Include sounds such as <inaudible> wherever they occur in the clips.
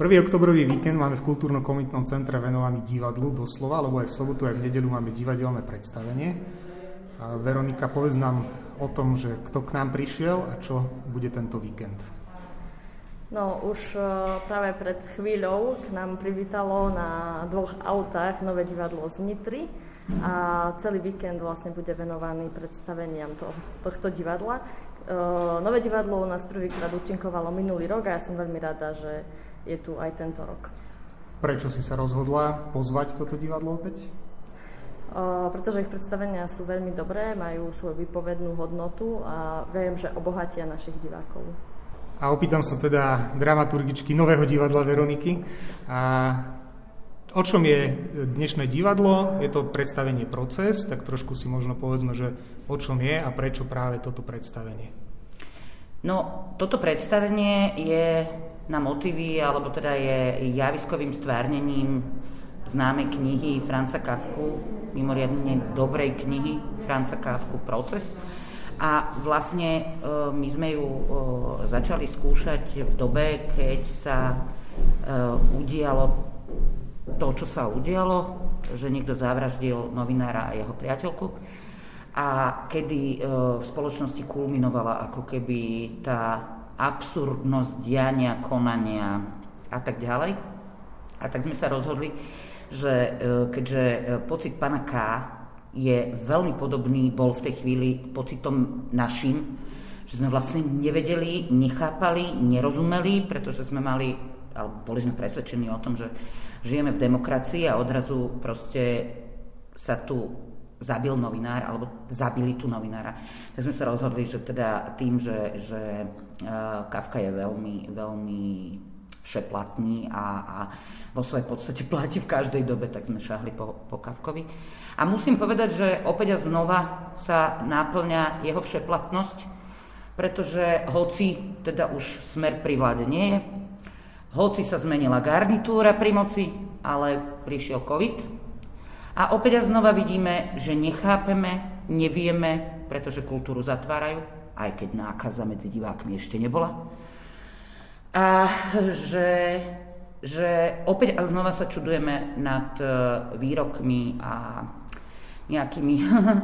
Prvý oktobrový víkend máme v kultúrno-komitnom centre venovaný divadlu doslova, lebo aj v sobotu, aj v nedelu máme divadelné predstavenie. A Veronika, povedz nám o tom, že kto k nám prišiel a čo bude tento víkend. No už e, práve pred chvíľou k nám privítalo na dvoch autách nové divadlo z Nitry a celý víkend vlastne bude venovaný predstaveniam to, tohto divadla. E, nové divadlo u nás prvýkrát účinkovalo minulý rok a ja som veľmi rada, že je tu aj tento rok. Prečo si sa rozhodla pozvať toto divadlo opäť? O, pretože ich predstavenia sú veľmi dobré, majú svoju vypovednú hodnotu a viem, že obohatia našich divákov. A opýtam sa teda dramaturgičky nového divadla Veroniky. A o čom je dnešné divadlo? Je to predstavenie proces, tak trošku si možno povedzme, že o čom je a prečo práve toto predstavenie. No, toto predstavenie je na motivy, alebo teda je javiskovým stvárnením známej knihy Franca Kafku, mimoriadne dobrej knihy Franca Kafku Proces. A vlastne e, my sme ju e, začali skúšať v dobe, keď sa e, udialo to, čo sa udialo, že niekto zavraždil novinára a jeho priateľku a kedy v spoločnosti kulminovala ako keby tá absurdnosť diania, konania a tak ďalej. A tak sme sa rozhodli, že e, keďže e, pocit pana K je veľmi podobný, bol v tej chvíli pocitom našim, že sme vlastne nevedeli, nechápali, nerozumeli, pretože sme mali, alebo boli sme presvedčení o tom, že žijeme v demokracii a odrazu proste sa tu zabil novinár, alebo zabili tu novinára. Tak sme sa rozhodli, že teda tým, že, že uh, Kafka je veľmi, veľmi všeplatný a, a vo svojej podstate platí v každej dobe, tak sme šahli po, po Kafkovi. A musím povedať, že opäť a znova sa náplňa jeho všeplatnosť, pretože hoci teda už smer pri vláde nie je, hoci sa zmenila garnitúra pri moci, ale prišiel COVID, a opäť a znova vidíme, že nechápeme, nevieme, pretože kultúru zatvárajú, aj keď nákaza medzi divákmi ešte nebola. A že, že opäť a znova sa čudujeme nad e, výrokmi a nejakými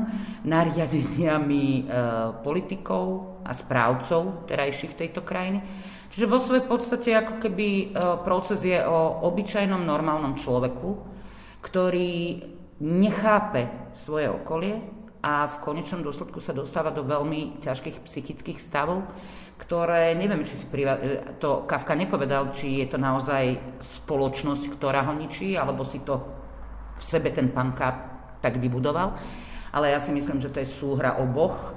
<laughs> nariadeniami e, politikov a správcov terajších tejto krajiny. Čiže vo svojej podstate ako keby e, proces je o obyčajnom normálnom človeku, ktorý nechápe svoje okolie a v konečnom dôsledku sa dostáva do veľmi ťažkých psychických stavov, ktoré, neviem, či si priva- e, to Kafka nepovedal, či je to naozaj spoločnosť, ktorá ho ničí, alebo si to v sebe ten pán tak vybudoval. Ale ja si myslím, že to je súhra oboch.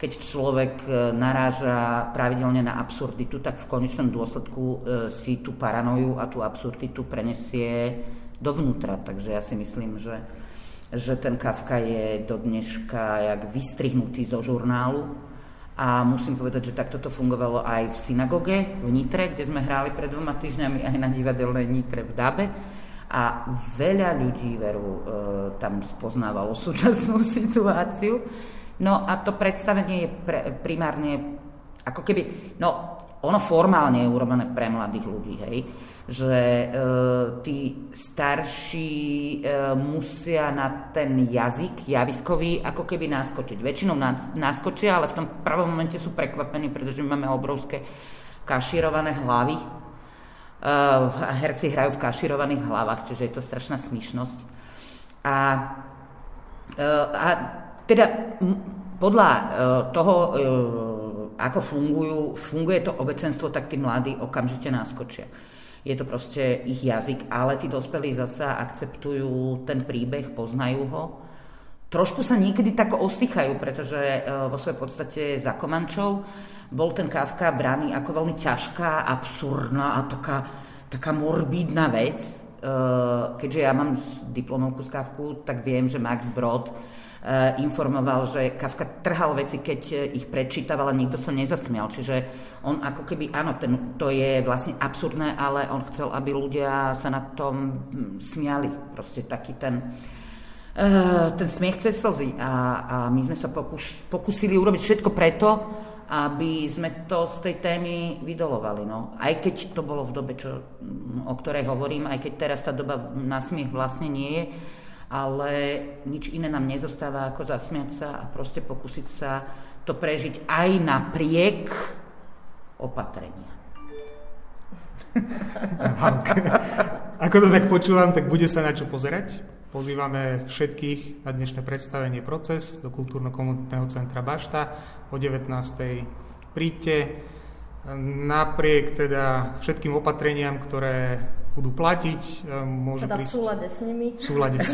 Keď človek e, naráža pravidelne na absurditu, tak v konečnom dôsledku e, si tú paranoju a tú absurditu prenesie dovnútra. Takže ja si myslím, že, že ten Kafka je do dneška jak vystrihnutý zo žurnálu. A musím povedať, že takto to fungovalo aj v synagoge v Nitre, kde sme hráli pred dvoma týždňami aj na divadelnej Nitre v Dabe. A veľa ľudí veru e, tam spoznávalo súčasnú <laughs> situáciu. No a to predstavenie je pre, primárne ako keby, no ono formálne je urobené pre mladých ľudí, hej že e, tí starší e, musia na ten jazyk javiskový ako keby naskočiť. Väčšinou naskočia, ale v tom prvom momente sú prekvapení, pretože máme obrovské kaširované hlavy. E, herci hrajú v kaširovaných hlavách, čiže je to strašná smišnosť. A, e, a teda podľa e, toho, e, ako fungujú, funguje to obecenstvo, tak tí mladí okamžite naskočia je to proste ich jazyk, ale tí dospelí zasa akceptujú ten príbeh, poznajú ho. Trošku sa niekedy tak ostýchajú, pretože e, vo svojej podstate za Komančov bol ten Kafka braný ako veľmi ťažká, absurdná a taká, taká morbídna vec. E, keďže ja mám diplomovku z Kafku, tak viem, že Max Brod informoval, že Kafka trhal veci, keď eh, ich prečítaval a nikto sa nezasmial. Čiže on ako keby, áno, ten, to je vlastne absurdné, ale on chcel, aby ľudia sa na tom hm, smiali. Proste taký ten, uh, ten smiech cez slzy. A, a my sme sa pokuš, pokusili urobiť všetko preto, aby sme to z tej témy vydolovali. No. Aj keď to bolo v dobe, čo, o ktorej hovorím, aj keď teraz tá doba na smiech vlastne nie je, ale nič iné nám nezostáva ako zasmiať sa a proste pokúsiť sa to prežiť aj napriek opatrenia. <laughs> Ako to tak počúvam, tak bude sa na čo pozerať. Pozývame všetkých na dnešné predstavenie Proces do kultúrno-komunitného centra Bašta o 19. Príďte napriek teda všetkým opatreniam, ktoré budú platiť, e, môže teda prísť... v súlade s nimi. V súlade s,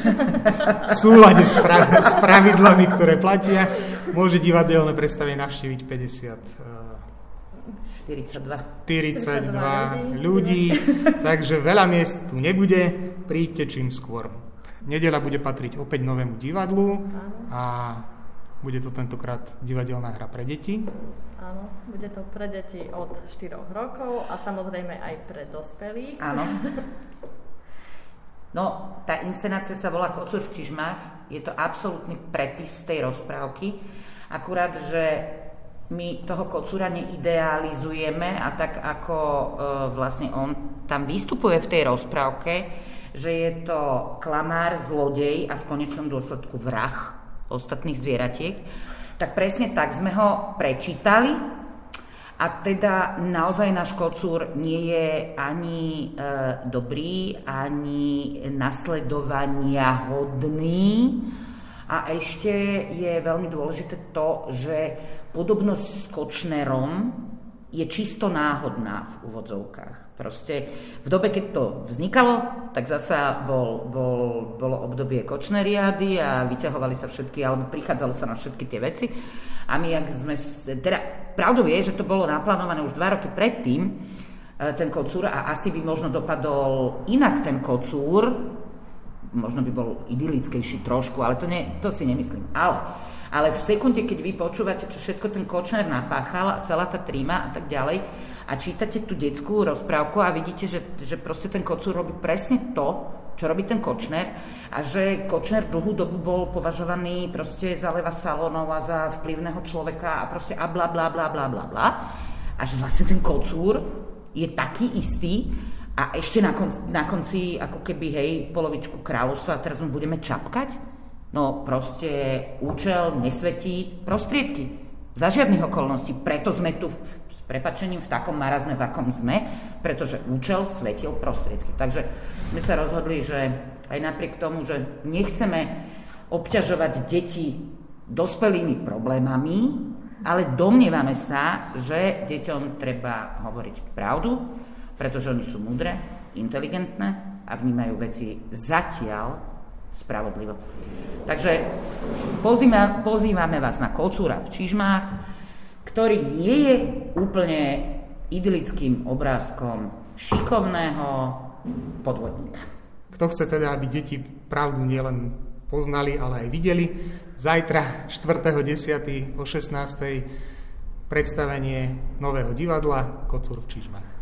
v súlade s, pra, s pravidlami, ktoré platia, môže divadelné predstavenie navštíviť 50 42. 42 ľudí, takže veľa miest tu nebude, príďte čím skôr. Nedela bude patriť opäť novému divadlu a bude to tentokrát divadelná hra pre deti. Áno, bude to pre deti od 4 rokov a samozrejme aj pre dospelých. Áno. <laughs> No, tá inscenácia sa volá Kocúr v Čižmách. Je to absolútny prepis tej rozprávky. Akurát, že my toho kocúra neidealizujeme a tak ako e, vlastne on tam vystupuje v tej rozprávke, že je to klamár, zlodej a v konečnom dôsledku vrah ostatných zvieratiek, tak presne tak sme ho prečítali. A teda naozaj náš kocúr nie je ani e, dobrý, ani nasledovania hodný, a ešte je veľmi dôležité to, že podobnosť s Kočnerom je čisto náhodná v úvodzovkách. Proste v dobe, keď to vznikalo, tak zasa bol, bol, bolo obdobie kočneriády a vyťahovali sa všetky, alebo prichádzalo sa na všetky tie veci. A my, ak sme, teda pravdou je, že to bolo naplánované už dva roky predtým, e, ten kocúr a asi by možno dopadol inak ten kocúr, možno by bol idylickejší trošku, ale to, nie, to si nemyslím. Ale, ale v sekunde, keď vy počúvate, čo všetko ten Kočner napáchal, celá tá tríma a tak ďalej, a čítate tú detskú rozprávku a vidíte, že, že proste ten Kocúr robí presne to, čo robí ten Kočner a že Kočner dlhú dobu bol považovaný proste za Leva Salonov a za vplyvného človeka a proste a bla bla bla bla bla bla a že vlastne ten Kocúr je taký istý a ešte na konci, na konci ako keby, hej, polovičku kráľovstva a teraz mu budeme čapkať? No proste účel nesvetí prostriedky. Za žiadnych okolností. Preto sme tu s prepačením v takom marazme, v akom sme, pretože účel svetil prostriedky. Takže sme sa rozhodli, že aj napriek tomu, že nechceme obťažovať deti dospelými problémami, ale domnievame sa, že deťom treba hovoriť pravdu, pretože oni sú múdre, inteligentné a vnímajú veci zatiaľ spravodlivo. Takže pozýva, pozývame vás na kocúra v Čižmách, ktorý nie je úplne idylickým obrázkom šikovného podvodníka. Kto chce teda, aby deti pravdu nielen poznali, ale aj videli, zajtra 4.10. o 16. predstavenie nového divadla Kocúr v Čižmách.